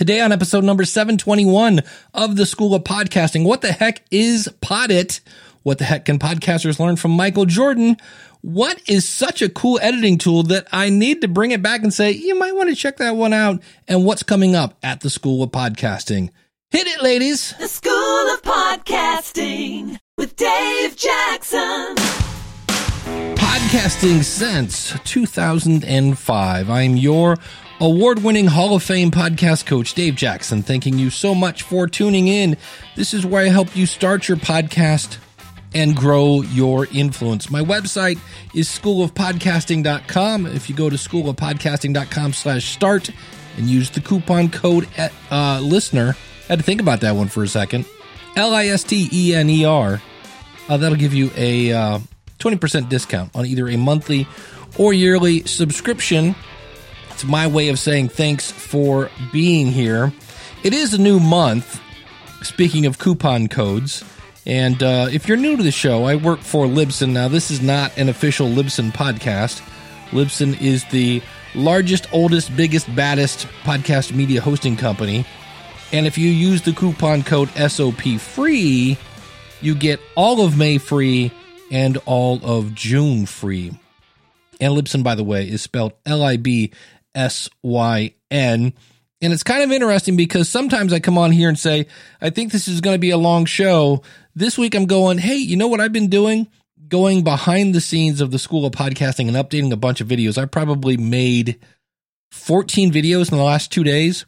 Today on episode number 721 of the School of Podcasting, what the heck is Poddit? What the heck can podcasters learn from Michael Jordan? What is such a cool editing tool that I need to bring it back and say, you might want to check that one out? And what's coming up at the School of Podcasting? Hit it, ladies. The School of Podcasting with Dave Jackson. Podcasting since 2005. I'm your award winning Hall of Fame podcast coach, Dave Jackson. Thanking you so much for tuning in. This is where I help you start your podcast and grow your influence. My website is schoolofpodcasting.com. If you go to schoolofpodcasting.com slash start and use the coupon code at, uh, listener, I had to think about that one for a second. L I S T E N E R. Uh, that'll give you a uh, 20% discount on either a monthly or yearly subscription. My way of saying thanks for being here. It is a new month. Speaking of coupon codes, and uh, if you're new to the show, I work for Libsyn. Now, this is not an official Libsyn podcast. Libsyn is the largest, oldest, biggest, baddest podcast media hosting company. And if you use the coupon code SOP free, you get all of May free and all of June free. And Libsyn, by the way, is spelled L I B S Y N. And it's kind of interesting because sometimes I come on here and say, I think this is going to be a long show. This week I'm going, hey, you know what I've been doing? Going behind the scenes of the School of Podcasting and updating a bunch of videos. I probably made 14 videos in the last two days.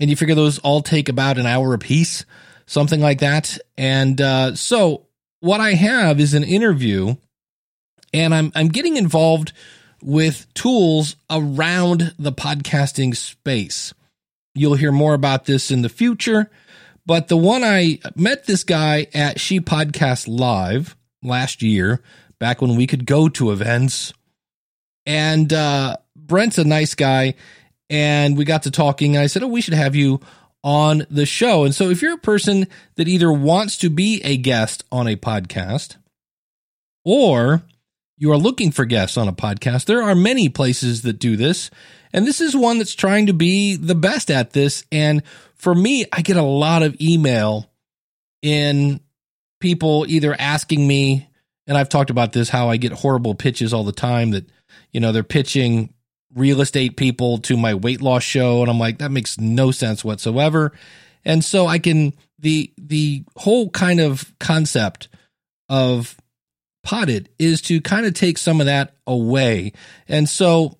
And you figure those all take about an hour a piece, something like that. And uh, so what I have is an interview, and I'm I'm getting involved with tools around the podcasting space. You'll hear more about this in the future, but the one I met this guy at She Podcast Live last year, back when we could go to events, and uh, Brent's a nice guy, and we got to talking, I said, "Oh, we should have you." on the show. And so if you're a person that either wants to be a guest on a podcast or you are looking for guests on a podcast, there are many places that do this. And this is one that's trying to be the best at this. And for me, I get a lot of email in people either asking me, and I've talked about this, how I get horrible pitches all the time that, you know, they're pitching real estate people to my weight loss show and I'm like that makes no sense whatsoever. And so I can the the whole kind of concept of Poddit is to kind of take some of that away. And so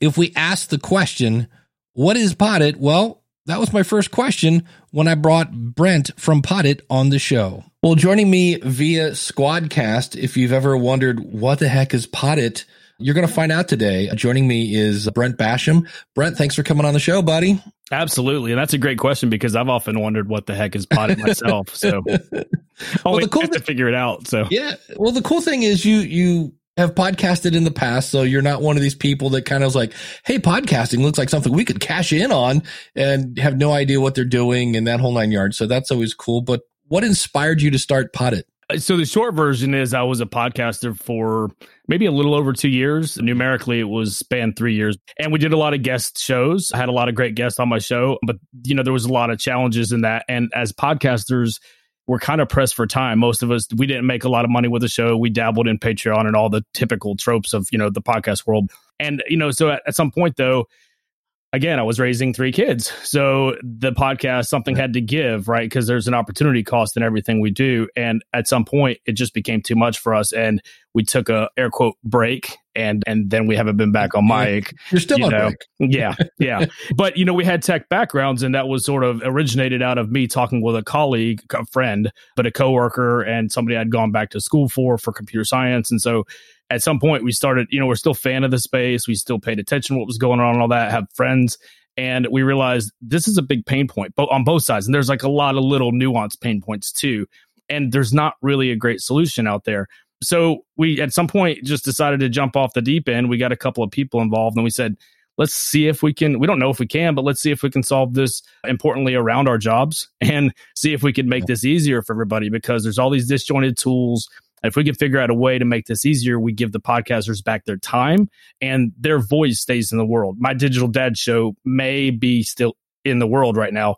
if we ask the question, what is Poddit? Well, that was my first question when I brought Brent from Poddit on the show. Well, joining me via Squadcast, if you've ever wondered what the heck is Poddit, you're going to find out today. Joining me is Brent Basham. Brent, thanks for coming on the show, buddy. Absolutely. And that's a great question because I've often wondered what the heck is Poddit myself. So well, the cool have th- to figure it out. So yeah. Well, the cool thing is you, you have podcasted in the past. So you're not one of these people that kind of like, Hey, podcasting looks like something we could cash in on and have no idea what they're doing and that whole nine yards. So that's always cool. But what inspired you to start Poddit? Uh, so the short version is I was a podcaster for maybe a little over two years. Numerically, it was spanned three years. And we did a lot of guest shows. I had a lot of great guests on my show, but you know, there was a lot of challenges in that. And as podcasters, we're kind of pressed for time. Most of us, we didn't make a lot of money with the show. We dabbled in Patreon and all the typical tropes of, you know, the podcast world. And, you know, so at, at some point though, again, I was raising three kids. So the podcast, something had to give, right? Because there's an opportunity cost in everything we do. And at some point, it just became too much for us. And we took a air quote break and and then we haven't been back on mic. You're still you on break. yeah, yeah. but you know, we had tech backgrounds, and that was sort of originated out of me talking with a colleague, a friend, but a coworker, and somebody I'd gone back to school for for computer science, and so at some point we started, you know, we're still fan of the space. We still paid attention to what was going on and all that, have friends. And we realized this is a big pain point but on both sides. And there's like a lot of little nuanced pain points too. And there's not really a great solution out there. So we at some point just decided to jump off the deep end. We got a couple of people involved and we said, let's see if we can we don't know if we can but let's see if we can solve this importantly around our jobs and see if we can make this easier for everybody because there's all these disjointed tools if we can figure out a way to make this easier, we give the podcasters back their time and their voice stays in the world. My digital dad show may be still in the world right now.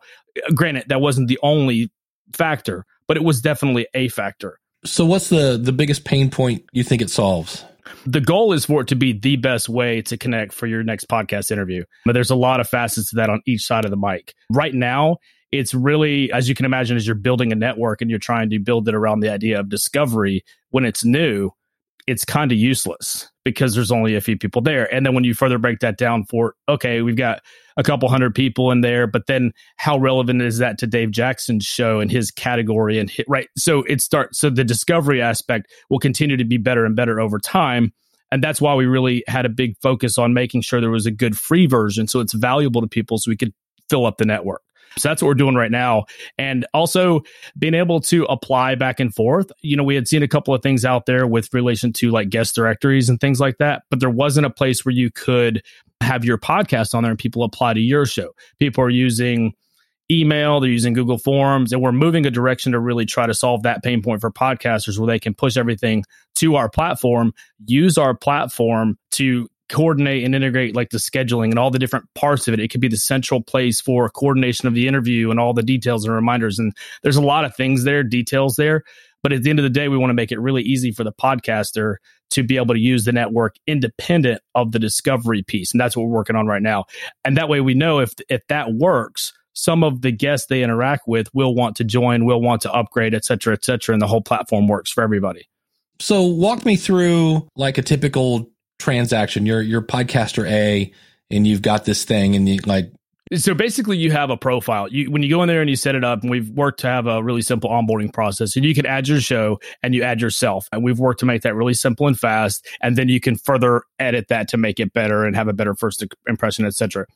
Granted, that wasn't the only factor, but it was definitely a factor. So what's the the biggest pain point you think it solves? The goal is for it to be the best way to connect for your next podcast interview. But there's a lot of facets to that on each side of the mic. Right now, it's really, as you can imagine, as you're building a network and you're trying to build it around the idea of discovery, when it's new, it's kind of useless because there's only a few people there. And then when you further break that down for, okay, we've got a couple hundred people in there, but then how relevant is that to Dave Jackson's show and his category and right? So it starts, so the discovery aspect will continue to be better and better over time. And that's why we really had a big focus on making sure there was a good free version. So it's valuable to people so we could fill up the network. So that's what we're doing right now. And also being able to apply back and forth. You know, we had seen a couple of things out there with relation to like guest directories and things like that, but there wasn't a place where you could have your podcast on there and people apply to your show. People are using email, they're using Google Forms, and we're moving a direction to really try to solve that pain point for podcasters where they can push everything to our platform, use our platform to coordinate and integrate like the scheduling and all the different parts of it. It could be the central place for coordination of the interview and all the details and reminders. And there's a lot of things there, details there. But at the end of the day, we want to make it really easy for the podcaster to be able to use the network independent of the discovery piece. And that's what we're working on right now. And that way we know if if that works, some of the guests they interact with will want to join, will want to upgrade, et cetera, et cetera. And the whole platform works for everybody. So walk me through like a typical transaction. You're you're podcaster A and you've got this thing and you like so basically you have a profile. You when you go in there and you set it up and we've worked to have a really simple onboarding process and you can add your show and you add yourself. And we've worked to make that really simple and fast and then you can further edit that to make it better and have a better first impression etc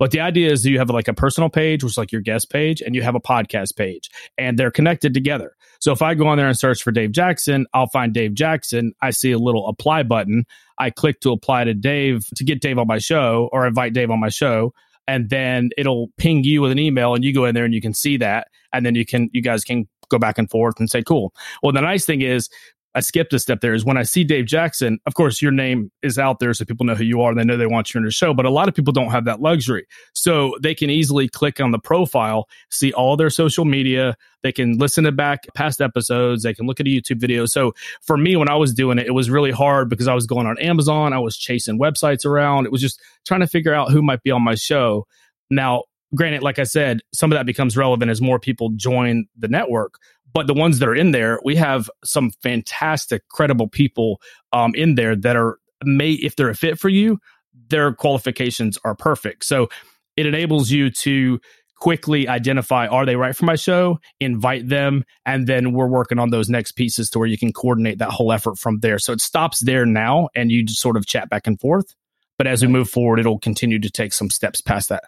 but the idea is you have like a personal page, which is like your guest page, and you have a podcast page, and they're connected together. So if I go on there and search for Dave Jackson, I'll find Dave Jackson. I see a little apply button. I click to apply to Dave to get Dave on my show or invite Dave on my show. And then it'll ping you with an email and you go in there and you can see that. And then you can, you guys can go back and forth and say, cool. Well, the nice thing is I skipped a step there is when I see Dave Jackson, of course, your name is out there so people know who you are and they know they want you on the show. But a lot of people don't have that luxury. So they can easily click on the profile, see all their social media. They can listen to back past episodes. They can look at a YouTube video. So for me, when I was doing it, it was really hard because I was going on Amazon. I was chasing websites around. It was just trying to figure out who might be on my show. Now, granted, like I said, some of that becomes relevant as more people join the network but the ones that are in there, we have some fantastic, credible people um, in there that are may if they're a fit for you, their qualifications are perfect. So it enables you to quickly identify are they right for my show, invite them, and then we're working on those next pieces to where you can coordinate that whole effort from there. So it stops there now, and you just sort of chat back and forth. But as we move forward, it'll continue to take some steps past that.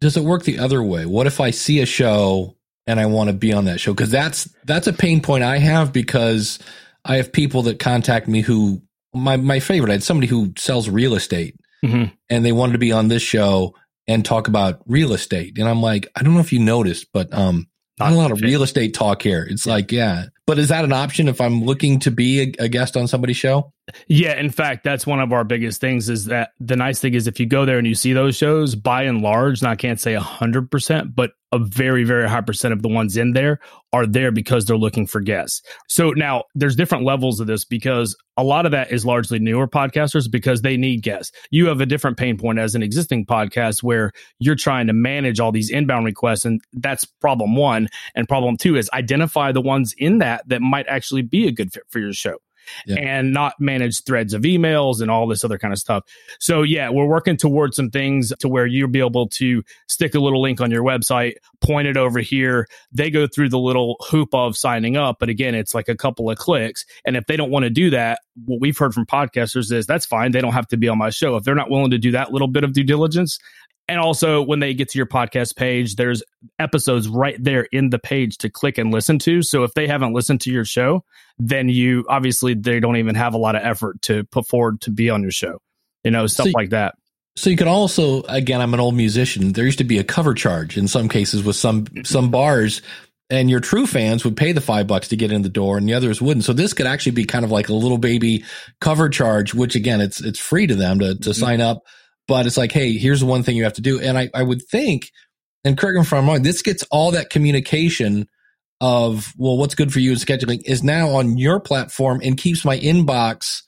Does it work the other way? What if I see a show and I want to be on that show because that's that's a pain point I have because I have people that contact me who my my favorite I had somebody who sells real estate mm-hmm. and they wanted to be on this show and talk about real estate and I'm like I don't know if you noticed but um not a lot of real estate talk here. It's yeah. like, yeah. But is that an option if I'm looking to be a, a, guest on somebody's show? Yeah, in fact, that's one of our biggest things is that the nice thing is if you go there and you see those shows, by and large, and I can't say 100%, but a very, very high percent of the ones in there are there because they're looking for guests. So now there's different levels of this because a lot of that is largely newer podcasters because they need guests. You have a different pain point as an existing podcast where you're trying to manage all these inbound requests. And that's problem one. And problem two is identify the ones in that that might actually be a good fit for your show and not manage threads of emails and all this other kind of stuff. So yeah, we're working towards some things to where you'll be able to stick a little link on your website, point it over here. They go through the little hoop of signing up, but again, it's like a couple of clicks. And if they don't want to do that, what we've heard from podcasters is that's fine. They don't have to be on my show. If they're not willing to do that little bit of due diligence, and also, when they get to your podcast page, there's episodes right there in the page to click and listen to. So if they haven't listened to your show, then you obviously they don't even have a lot of effort to put forward to be on your show, you know, stuff so, like that. So you can also, again, I'm an old musician. There used to be a cover charge in some cases with some some bars, and your true fans would pay the five bucks to get in the door, and the others wouldn't. So this could actually be kind of like a little baby cover charge, which again, it's it's free to them to to mm-hmm. sign up but it's like, hey, here's one thing you have to do. And I, I would think and correct me if I'm wrong, this gets all that communication of, well, what's good for you in scheduling is now on your platform and keeps my inbox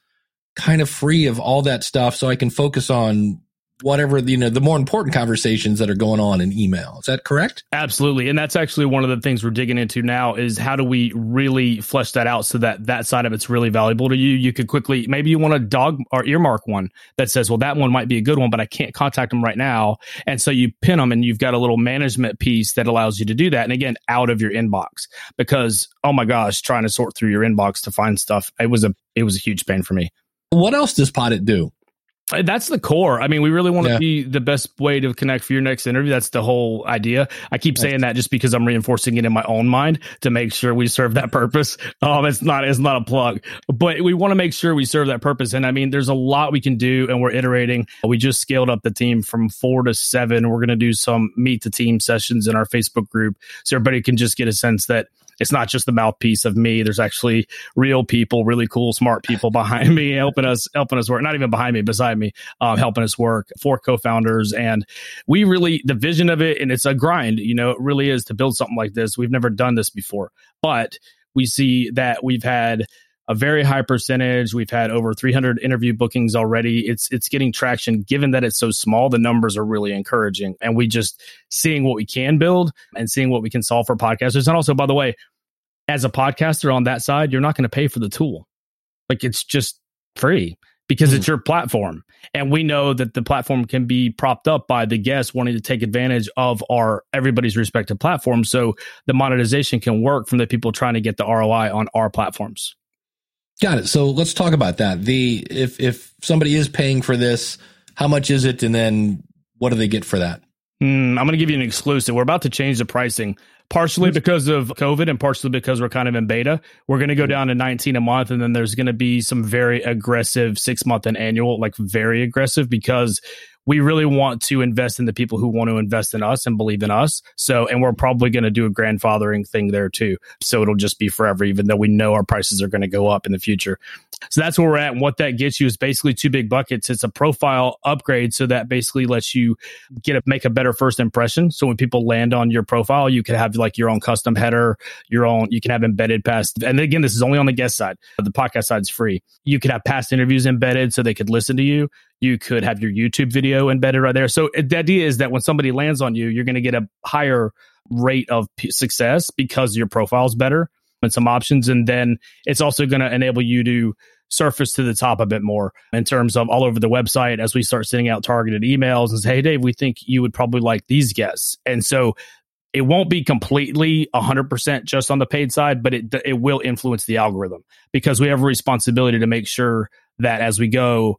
kind of free of all that stuff so I can focus on whatever you know the more important conversations that are going on in email. Is that correct? Absolutely. And that's actually one of the things we're digging into now is how do we really flesh that out so that that side of it's really valuable to you? You could quickly maybe you want a dog or earmark one that says well that one might be a good one but i can't contact them right now. And so you pin them and you've got a little management piece that allows you to do that. And again out of your inbox because oh my gosh trying to sort through your inbox to find stuff it was a it was a huge pain for me. What else does Poddit do that's the core. I mean, we really want to yeah. be the best way to connect for your next interview. That's the whole idea. I keep saying that just because I'm reinforcing it in my own mind to make sure we serve that purpose. Um, it's not it's not a plug, but we want to make sure we serve that purpose. And I mean, there's a lot we can do, and we're iterating. We just scaled up the team from four to seven. We're going to do some meet the team sessions in our Facebook group, so everybody can just get a sense that it's not just the mouthpiece of me. There's actually real people, really cool, smart people behind me helping us, helping us work. Not even behind me, beside me, um, helping us work. Four co-founders, and we really the vision of it, and it's a grind. You know, it really is to build something like this. We've never done this before, but we see that we've had a very high percentage. We've had over 300 interview bookings already. It's it's getting traction. Given that it's so small, the numbers are really encouraging, and we just seeing what we can build and seeing what we can solve for podcasters. And also, by the way, as a podcaster on that side, you're not going to pay for the tool. Like it's just free because mm. it's your platform. And we know that the platform can be propped up by the guests wanting to take advantage of our everybody's respective platforms. So the monetization can work from the people trying to get the ROI on our platforms. Got it. So let's talk about that. The if if somebody is paying for this, how much is it, and then what do they get for that? Mm, I'm going to give you an exclusive. We're about to change the pricing, partially because of COVID and partially because we're kind of in beta. We're going to go down to 19 a month, and then there's going to be some very aggressive six month and annual, like very aggressive, because we really want to invest in the people who want to invest in us and believe in us. So, and we're probably going to do a grandfathering thing there too. So it'll just be forever, even though we know our prices are going to go up in the future. So that's where we're at. And what that gets you is basically two big buckets. It's a profile upgrade. So that basically lets you get a, make a better first impression. So when people land on your profile, you can have like your own custom header, your own, you can have embedded past. And again, this is only on the guest side. The podcast side is free. You could have past interviews embedded so they could listen to you. You could have your YouTube video embedded right there. So uh, the idea is that when somebody lands on you, you're going to get a higher rate of p- success because your profile is better and some options. And then it's also going to enable you to surface to the top a bit more in terms of all over the website as we start sending out targeted emails and say, Hey, Dave, we think you would probably like these guests. And so it won't be completely 100% just on the paid side, but it, it will influence the algorithm because we have a responsibility to make sure that as we go,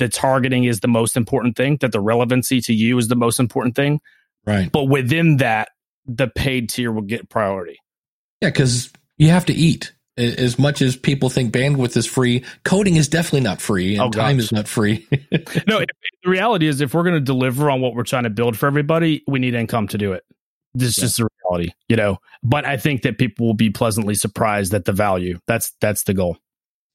the targeting is the most important thing, that the relevancy to you is the most important thing. Right. But within that, the paid tier will get priority. Yeah, because you have to eat. As much as people think bandwidth is free, coding is definitely not free, and oh, time is not free. no, the reality is, if we're going to deliver on what we're trying to build for everybody, we need income to do it. This is yeah. just the reality, you know. But I think that people will be pleasantly surprised at the value. That's that's the goal.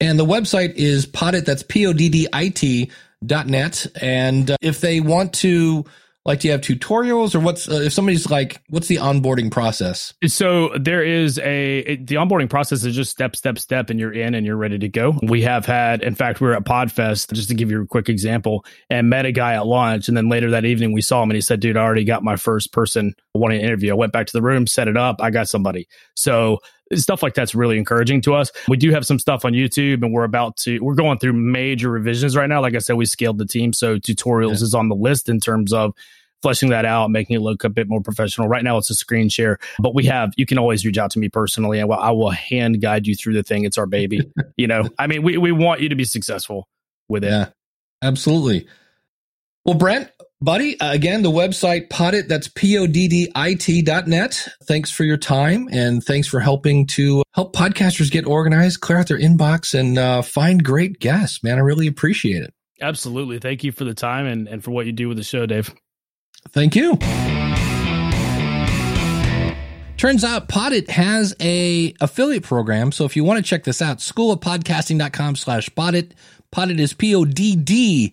And the website is poddit. That's p o d d i t dot net. And uh, if they want to like do you have tutorials or what's uh, if somebody's like what's the onboarding process so there is a the onboarding process is just step step step and you're in and you're ready to go we have had in fact we were at podfest just to give you a quick example and met a guy at lunch and then later that evening we saw him and he said dude i already got my first person wanting to interview i went back to the room set it up i got somebody so stuff like that's really encouraging to us. We do have some stuff on YouTube and we're about to, we're going through major revisions right now. Like I said, we scaled the team. So tutorials yeah. is on the list in terms of fleshing that out, making it look a bit more professional. Right now it's a screen share, but we have, you can always reach out to me personally and I will hand guide you through the thing. It's our baby. you know, I mean, we, we want you to be successful with it. Yeah, absolutely. Well, Brent, buddy, uh, again, the website Poddit, that's P-O-D-D-I-T dot net. Thanks for your time and thanks for helping to help podcasters get organized, clear out their inbox and uh, find great guests, man. I really appreciate it. Absolutely. Thank you for the time and, and for what you do with the show, Dave. Thank you. Turns out Poddit has a affiliate program. So if you want to check this out, schoolofpodcasting.com slash Poddit. Poddit is P-O-D-D-I-T.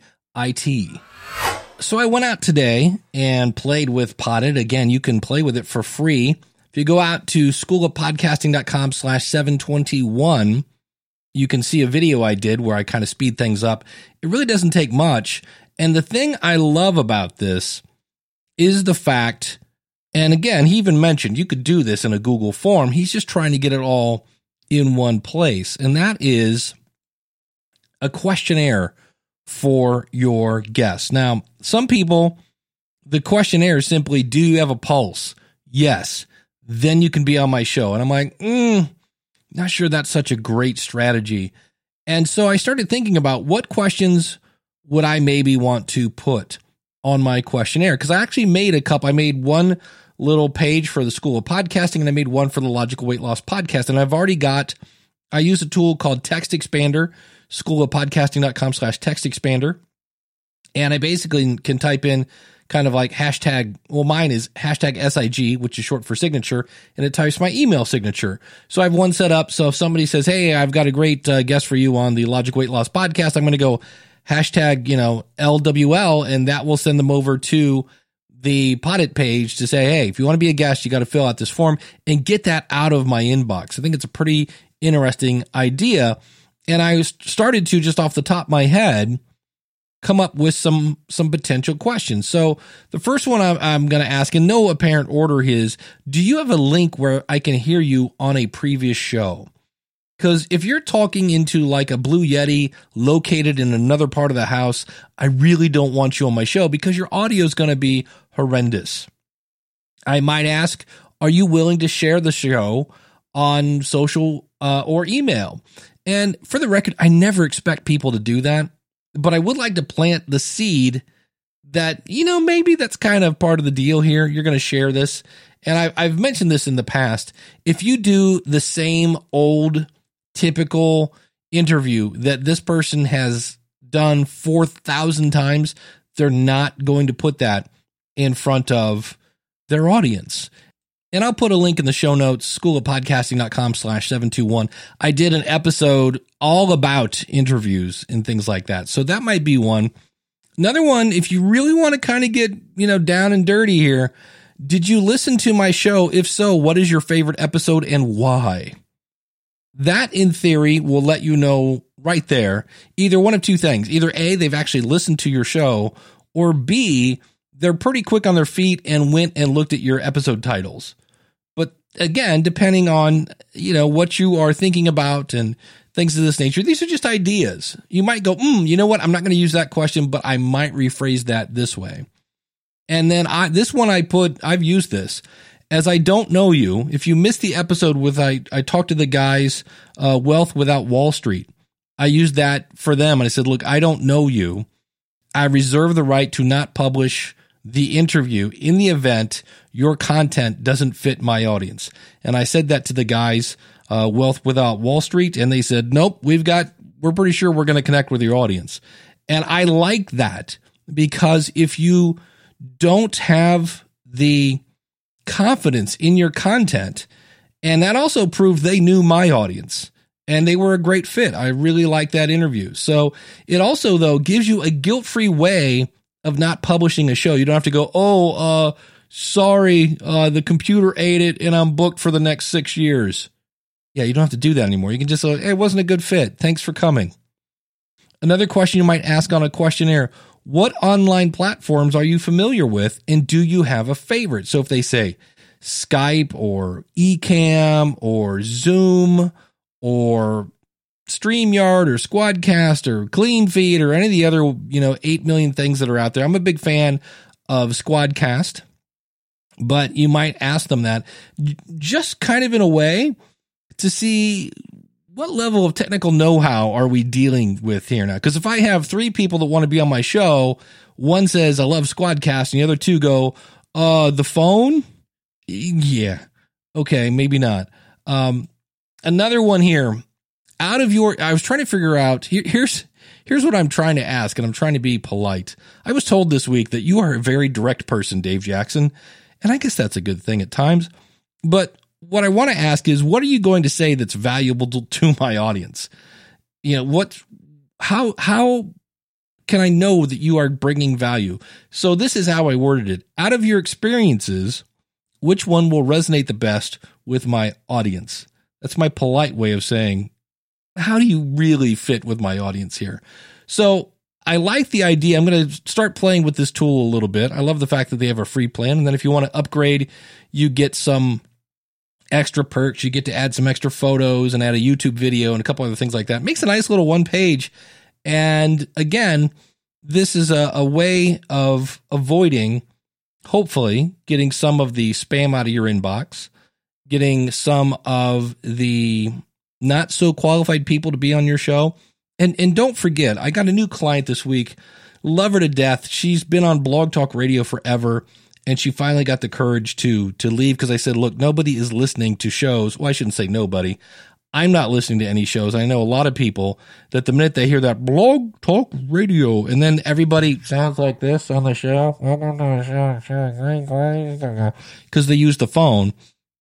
So I went out today and played with Poddit. Again, you can play with it for free. If you go out to schoolofpodcasting.com slash 721, you can see a video I did where I kind of speed things up. It really doesn't take much. And the thing I love about this is the fact, and again, he even mentioned you could do this in a Google form. He's just trying to get it all in one place. And that is a questionnaire for your guests. Now, some people, the questionnaire is simply, do you have a pulse? Yes. Then you can be on my show. And I'm like, mm, not sure that's such a great strategy. And so I started thinking about what questions would I maybe want to put on my questionnaire? Because I actually made a couple. I made one little page for the School of Podcasting and I made one for the Logical Weight Loss Podcast. And I've already got, I use a tool called Text Expander, schoolofpodcasting.com slash text expander. And I basically can type in kind of like hashtag, well, mine is hashtag SIG, which is short for signature, and it types my email signature. So I have one set up. So if somebody says, Hey, I've got a great uh, guest for you on the Logic Weight Loss podcast, I'm going to go hashtag, you know, LWL, and that will send them over to the Poddit page to say, Hey, if you want to be a guest, you got to fill out this form and get that out of my inbox. I think it's a pretty interesting idea. And I started to just off the top of my head, come up with some some potential questions. So the first one I'm, I'm going to ask in no apparent order is: Do you have a link where I can hear you on a previous show? Because if you're talking into like a Blue Yeti located in another part of the house, I really don't want you on my show because your audio is going to be horrendous. I might ask: Are you willing to share the show on social uh, or email? And for the record, I never expect people to do that but I would like to plant the seed that, you know, maybe that's kind of part of the deal here. You're going to share this. And I, I've mentioned this in the past. If you do the same old typical interview that this person has done 4,000 times, they're not going to put that in front of their audience. And I'll put a link in the show notes, schoolofpodcasting.com slash 721. I did an episode all about interviews and things like that. So that might be one. Another one, if you really want to kind of get, you know, down and dirty here, did you listen to my show? If so, what is your favorite episode and why? That in theory will let you know right there either one of two things. Either A, they've actually listened to your show, or B, they're pretty quick on their feet and went and looked at your episode titles again, depending on, you know, what you are thinking about and things of this nature, these are just ideas. You might go, mm, you know what? I'm not going to use that question, but I might rephrase that this way. And then I, this one I put, I've used this as I don't know you. If you missed the episode with, I, I talked to the guys, uh, Wealth Without Wall Street. I used that for them. And I said, look, I don't know you. I reserve the right to not publish the interview in the event your content doesn't fit my audience. And I said that to the guys, uh, Wealth Without Wall Street, and they said, nope, we've got, we're pretty sure we're going to connect with your audience. And I like that because if you don't have the confidence in your content, and that also proved they knew my audience and they were a great fit. I really like that interview. So it also, though, gives you a guilt free way of not publishing a show. You don't have to go, oh, uh, sorry, uh, the computer ate it and I'm booked for the next six years. Yeah, you don't have to do that anymore. You can just say, hey, it wasn't a good fit. Thanks for coming. Another question you might ask on a questionnaire What online platforms are you familiar with and do you have a favorite? So if they say Skype or Ecamm or Zoom or StreamYard or Squadcast or CleanFeed or any of the other, you know, 8 million things that are out there. I'm a big fan of Squadcast, but you might ask them that just kind of in a way to see what level of technical know-how are we dealing with here now? Because if I have three people that want to be on my show, one says I love Squadcast, and the other two go, uh, the phone? Yeah. Okay, maybe not. Um, another one here out of your I was trying to figure out here, here's here's what I'm trying to ask and I'm trying to be polite. I was told this week that you are a very direct person, Dave Jackson, and I guess that's a good thing at times. But what I want to ask is what are you going to say that's valuable to, to my audience? You know, what how how can I know that you are bringing value? So this is how I worded it. Out of your experiences, which one will resonate the best with my audience? That's my polite way of saying, how do you really fit with my audience here? So I like the idea. I'm going to start playing with this tool a little bit. I love the fact that they have a free plan. And then if you want to upgrade, you get some extra perks. You get to add some extra photos and add a YouTube video and a couple other things like that. Makes a nice little one page. And again, this is a, a way of avoiding, hopefully, getting some of the spam out of your inbox, getting some of the not so qualified people to be on your show. And and don't forget, I got a new client this week. Love her to death. She's been on Blog Talk Radio forever and she finally got the courage to to leave because I said, "Look, nobody is listening to shows. Well, I shouldn't say nobody. I'm not listening to any shows. I know a lot of people that the minute they hear that blog talk radio, and then everybody sounds like this on the show because they use the phone.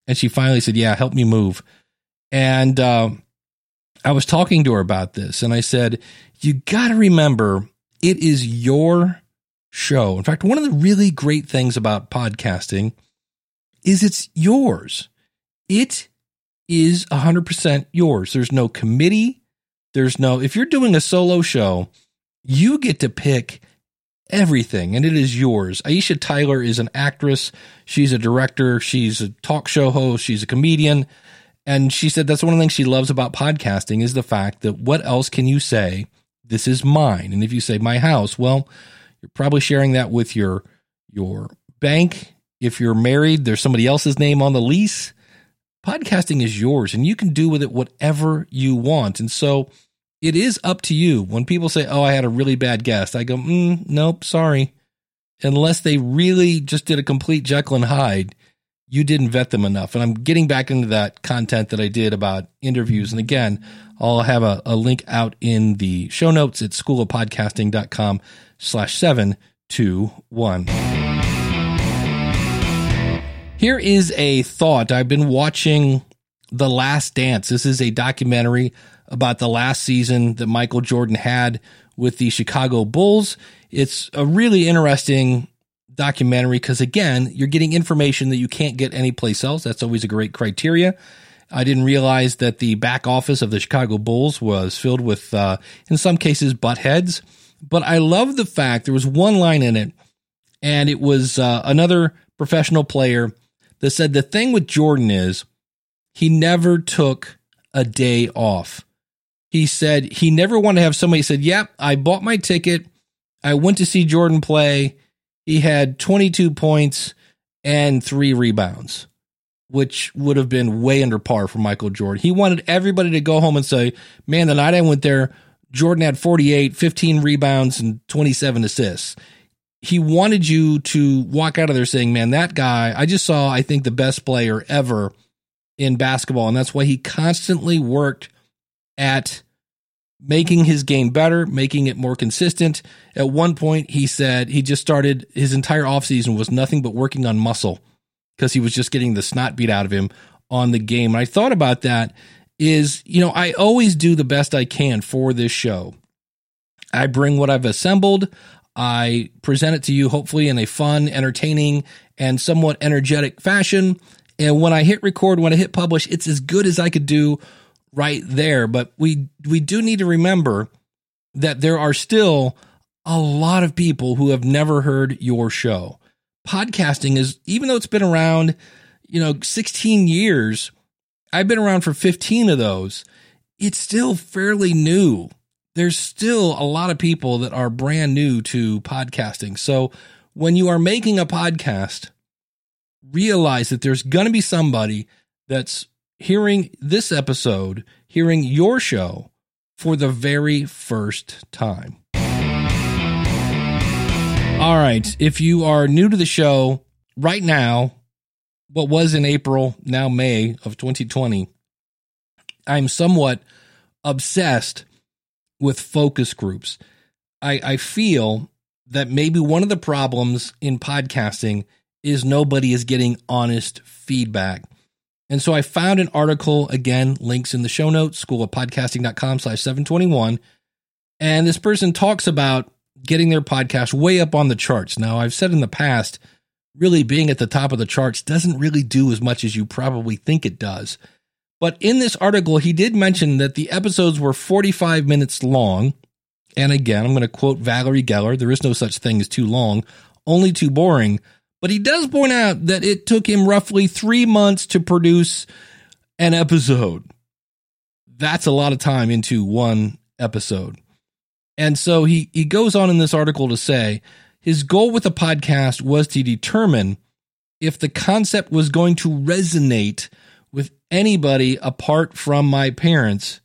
And she finally said, "Yeah, help me move." And uh, I was talking to her about this, and I said, "You got to remember, it is your show. In fact, one of the really great things about podcasting is it's yours. It is 100% yours. There's no committee. There's no, if you're doing a solo show, you get to pick everything and it is yours. Aisha Tyler is an actress. She's a director. She's a talk show host. She's a comedian. And she said that's one of the things she loves about podcasting is the fact that what else can you say? This is mine. And if you say my house, well, you're probably sharing that with your your bank. If you're married, there's somebody else's name on the lease. Podcasting is yours and you can do with it whatever you want. And so it is up to you. When people say, "Oh, I had a really bad guest," I go, mm, "Nope, sorry." Unless they really just did a complete Jekyll and Hyde, you didn't vet them enough. And I'm getting back into that content that I did about interviews. And again, I'll have a, a link out in the show notes at schoolofpodcasting.com slash seven two one. Here is a thought. I've been watching The Last Dance. This is a documentary about the last season that Michael Jordan had with the Chicago Bulls. It's a really interesting documentary because, again, you're getting information that you can't get anyplace else. That's always a great criteria. I didn't realize that the back office of the Chicago Bulls was filled with, uh, in some cases, butt heads. But I love the fact there was one line in it, and it was uh, another professional player that said the thing with Jordan is he never took a day off. He said he never wanted to have somebody said, "Yep, yeah, I bought my ticket. I went to see Jordan play. He had 22 points and 3 rebounds." Which would have been way under par for Michael Jordan. He wanted everybody to go home and say, Man, the night I went there, Jordan had 48, 15 rebounds, and 27 assists. He wanted you to walk out of there saying, man, that guy, I just saw, I think, the best player ever in basketball. And that's why he constantly worked at making his game better, making it more consistent. At one point, he said he just started his entire offseason was nothing but working on muscle because he was just getting the snot beat out of him on the game. And I thought about that is, you know, I always do the best I can for this show. I bring what I've assembled. I present it to you, hopefully, in a fun, entertaining, and somewhat energetic fashion. And when I hit record, when I hit publish, it's as good as I could do right there. But we we do need to remember that there are still a lot of people who have never heard your show. Podcasting is, even though it's been around, you know, 16 years, I've been around for 15 of those. It's still fairly new. There's still a lot of people that are brand new to podcasting. So when you are making a podcast, realize that there's going to be somebody that's hearing this episode, hearing your show for the very first time. All right. If you are new to the show right now, what was in April, now May of 2020, I'm somewhat obsessed with focus groups. I, I feel that maybe one of the problems in podcasting is nobody is getting honest feedback. And so I found an article, again, links in the show notes, schoolofpodcasting.com slash 721. And this person talks about getting their podcast way up on the charts. Now, I've said in the past, really being at the top of the charts doesn't really do as much as you probably think it does. But in this article, he did mention that the episodes were 45 minutes long. And again, I'm going to quote Valerie Geller there is no such thing as too long, only too boring. But he does point out that it took him roughly three months to produce an episode. That's a lot of time into one episode. And so he, he goes on in this article to say his goal with the podcast was to determine if the concept was going to resonate with anybody apart from my parents,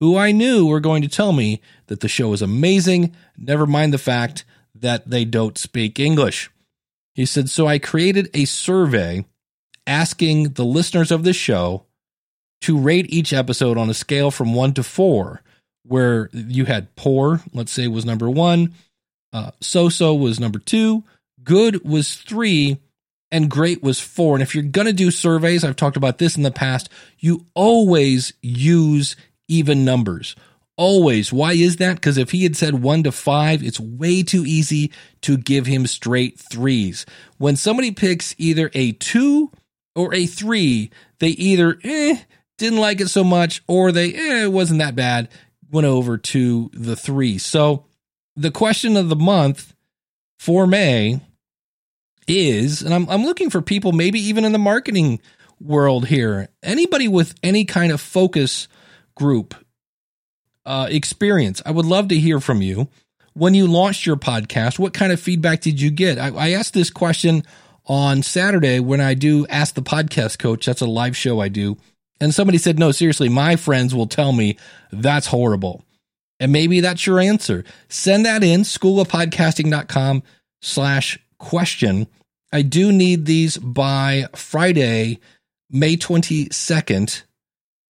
who I knew were going to tell me that the show is amazing, never mind the fact that they don't speak English. He said, So I created a survey asking the listeners of this show to rate each episode on a scale from one to four, where you had poor, let's say, was number one, uh, so so was number two, good was three, and great was four. And if you're going to do surveys, I've talked about this in the past, you always use even numbers. Always. Why is that? Because if he had said one to five, it's way too easy to give him straight threes. When somebody picks either a two or a three, they either eh, didn't like it so much or they eh, it wasn't that bad, went over to the three. So the question of the month for May is, and I'm, I'm looking for people, maybe even in the marketing world here, anybody with any kind of focus group uh, experience. I would love to hear from you. When you launched your podcast, what kind of feedback did you get? I, I asked this question on Saturday when I do Ask the Podcast Coach. That's a live show I do. And somebody said, no, seriously, my friends will tell me that's horrible. And maybe that's your answer. Send that in, schoolofpodcasting.com slash question. I do need these by Friday, May 22nd,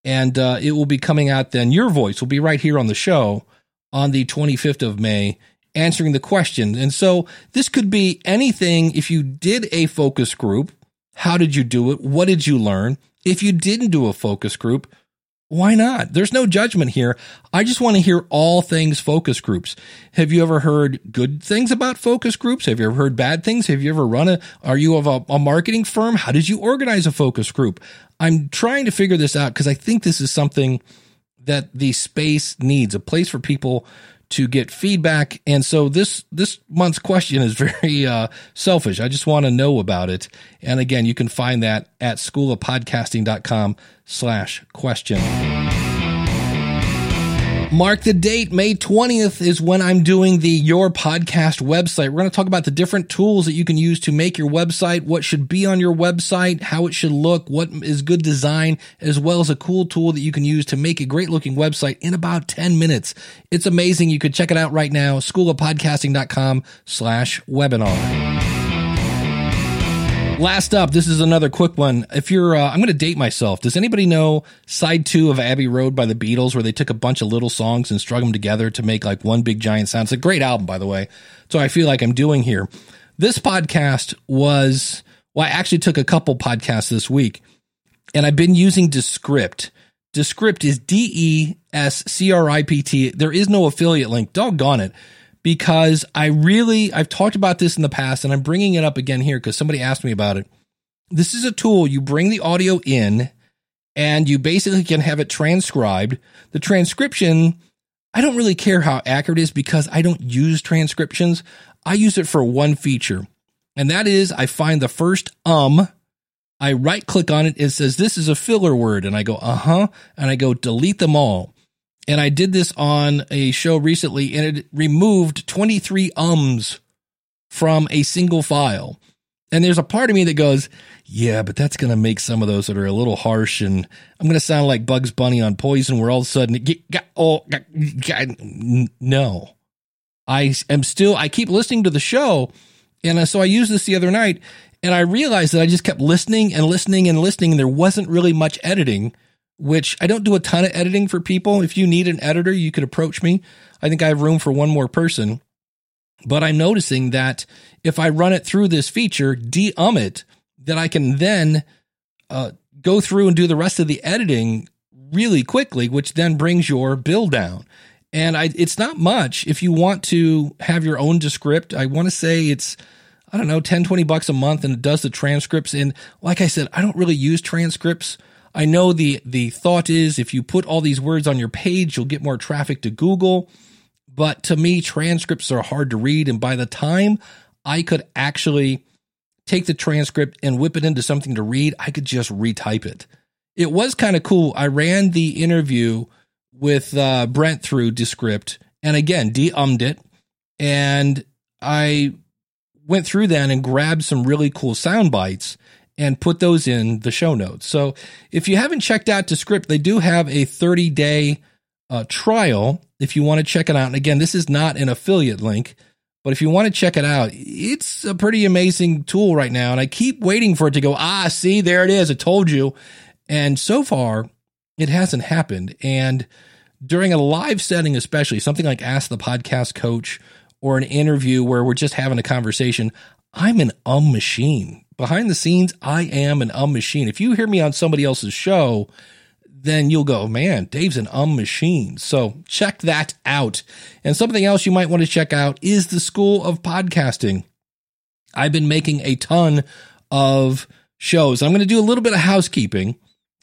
and uh, it will be coming out then. Your voice will be right here on the show on the 25th of May, answering the question. And so this could be anything. If you did a focus group, how did you do it? What did you learn? If you didn't do a focus group, why not? There's no judgment here. I just want to hear all things focus groups. Have you ever heard good things about focus groups? Have you ever heard bad things? Have you ever run a, are you of a, a marketing firm? How did you organize a focus group? I'm trying to figure this out because I think this is something that the space needs a place for people to get feedback. And so this this month's question is very uh, selfish. I just want to know about it. And again, you can find that at schoolofpodcasting.com slash question. Mark the date. May 20th is when I'm doing the Your Podcast website. We're going to talk about the different tools that you can use to make your website, what should be on your website, how it should look, what is good design, as well as a cool tool that you can use to make a great looking website in about 10 minutes. It's amazing. You could check it out right now, School schoolofpodcasting.com slash webinar. Last up, this is another quick one. If you're, uh, I'm going to date myself. Does anybody know side two of Abbey Road by the Beatles, where they took a bunch of little songs and strung them together to make like one big giant sound? It's a great album, by the way. So I feel like I'm doing here. This podcast was, well, I actually took a couple podcasts this week, and I've been using Descript. Descript is D E S C R I P T. There is no affiliate link. Doggone it because I really, I've talked about this in the past and I'm bringing it up again here because somebody asked me about it. This is a tool. You bring the audio in and you basically can have it transcribed. The transcription, I don't really care how accurate it is because I don't use transcriptions. I use it for one feature, and that is I find the first um, I right click on it. It says this is a filler word, and I go uh huh, and I go delete them all. And I did this on a show recently and it removed 23 ums from a single file. And there's a part of me that goes, yeah, but that's going to make some of those that are a little harsh. And I'm going to sound like Bugs Bunny on Poison, where all of a sudden, get, get, oh, get, no. I am still, I keep listening to the show. And uh, so I used this the other night and I realized that I just kept listening and listening and listening. And there wasn't really much editing which I don't do a ton of editing for people. If you need an editor, you could approach me. I think I have room for one more person. But I'm noticing that if I run it through this feature, de-um it, that I can then uh, go through and do the rest of the editing really quickly, which then brings your bill down. And I, it's not much. If you want to have your own Descript, I want to say it's, I don't know, 10, 20 bucks a month and it does the transcripts. And like I said, I don't really use transcripts. I know the, the thought is if you put all these words on your page, you'll get more traffic to Google. But to me, transcripts are hard to read. And by the time I could actually take the transcript and whip it into something to read, I could just retype it. It was kind of cool. I ran the interview with uh, Brent through Descript, and again, de-ummed it, and I went through that and grabbed some really cool sound bites and put those in the show notes. So if you haven't checked out Descript, they do have a 30 day uh, trial if you want to check it out. And again, this is not an affiliate link, but if you want to check it out, it's a pretty amazing tool right now. And I keep waiting for it to go, ah, see, there it is. I told you. And so far, it hasn't happened. And during a live setting, especially something like Ask the Podcast Coach or an interview where we're just having a conversation, I'm an um machine. Behind the scenes, I am an um machine. If you hear me on somebody else's show, then you'll go, man, Dave's an um machine. So check that out. And something else you might want to check out is the School of Podcasting. I've been making a ton of shows. I'm going to do a little bit of housekeeping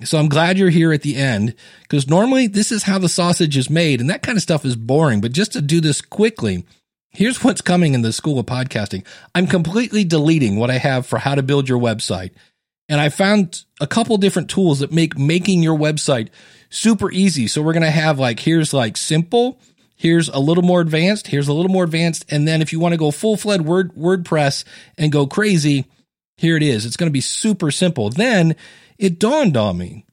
so I'm glad you're here at the end because normally this is how the sausage is made and that kind of stuff is boring. But just to do this quickly, here's what's coming in the school of podcasting. I'm completely deleting what I have for how to build your website. And I found a couple different tools that make making your website super easy. So we're going to have like, here's like simple. Here's a little more advanced. Here's a little more advanced. And then if you want to go full fledged Word, WordPress and go crazy, here it is. It's going to be super simple. Then it dawned on me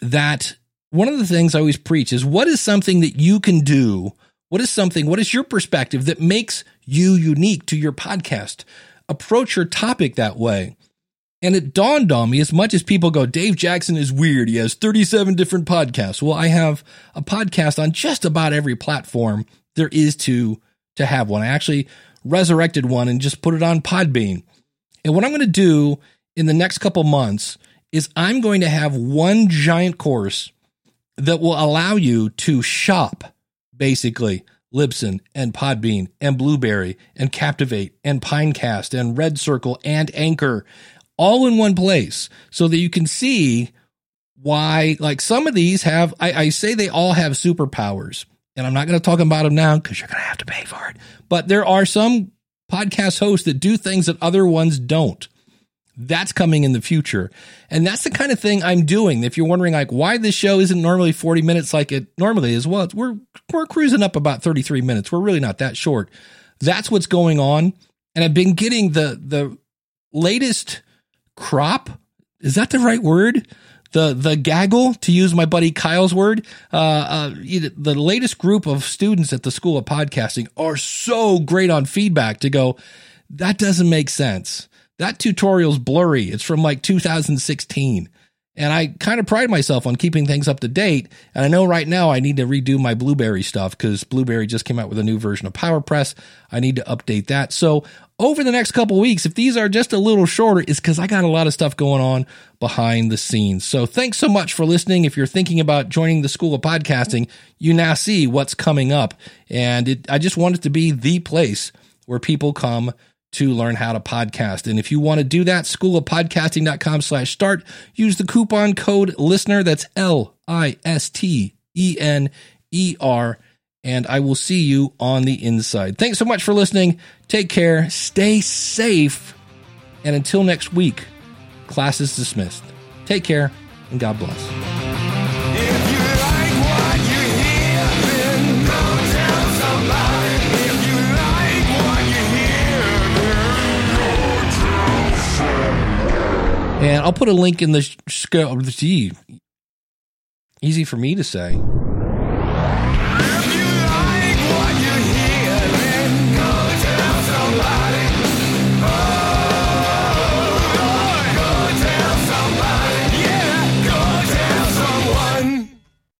that one of the things I always preach is what is something that you can do? What is something, what is your perspective that makes you unique to your podcast? Approach your topic that way. And it dawned on me as much as people go, Dave Jackson is weird. He has 37 different podcasts. Well, I have a podcast on just about every platform there is to, to have one. I actually resurrected one and just put it on Podbean. And what I'm going to do in the next couple months is I'm going to have one giant course that will allow you to shop basically Libsyn and Podbean and Blubrry and Captivate and Pinecast and Red Circle and Anchor all in one place so that you can see why like some of these have I, I say they all have superpowers and I'm not going to talk about them now because you're going to have to pay for it. But there are some podcast hosts that do things that other ones don't. That's coming in the future. And that's the kind of thing I'm doing. If you're wondering like why this show isn't normally 40 minutes like it normally is, well, we're we're cruising up about 33 minutes. We're really not that short. That's what's going on. And I've been getting the the latest crop. Is that the right word? The the gaggle, to use my buddy Kyle's word. Uh, uh, the latest group of students at the School of Podcasting are so great on feedback to go. That doesn't make sense that tutorial's blurry. It's from like 2016. And I kind of pride myself on keeping things up to date. And I know right now I need to redo my Blubrry stuff because Blubrry just came out with a new version of PowerPress. I need to update that. So over the next couple weeks, if these are just a little shorter, it's because I got a lot of stuff going on behind the scenes. So thanks so much for listening. If you're thinking about joining the School of Podcasting, you now see what's coming up. And it, I just want it to be the place where people come to learn how to podcast. And if you want to do that, schoolofpodcasting.com slash start, use the coupon code listener. That's L I S T E N E R. And I will see you on the inside. Thanks so much for listening. Take care. Stay safe. And until next week, class is dismissed. Take care and God bless. And I'll put a link in the. Gee, easy for me to say.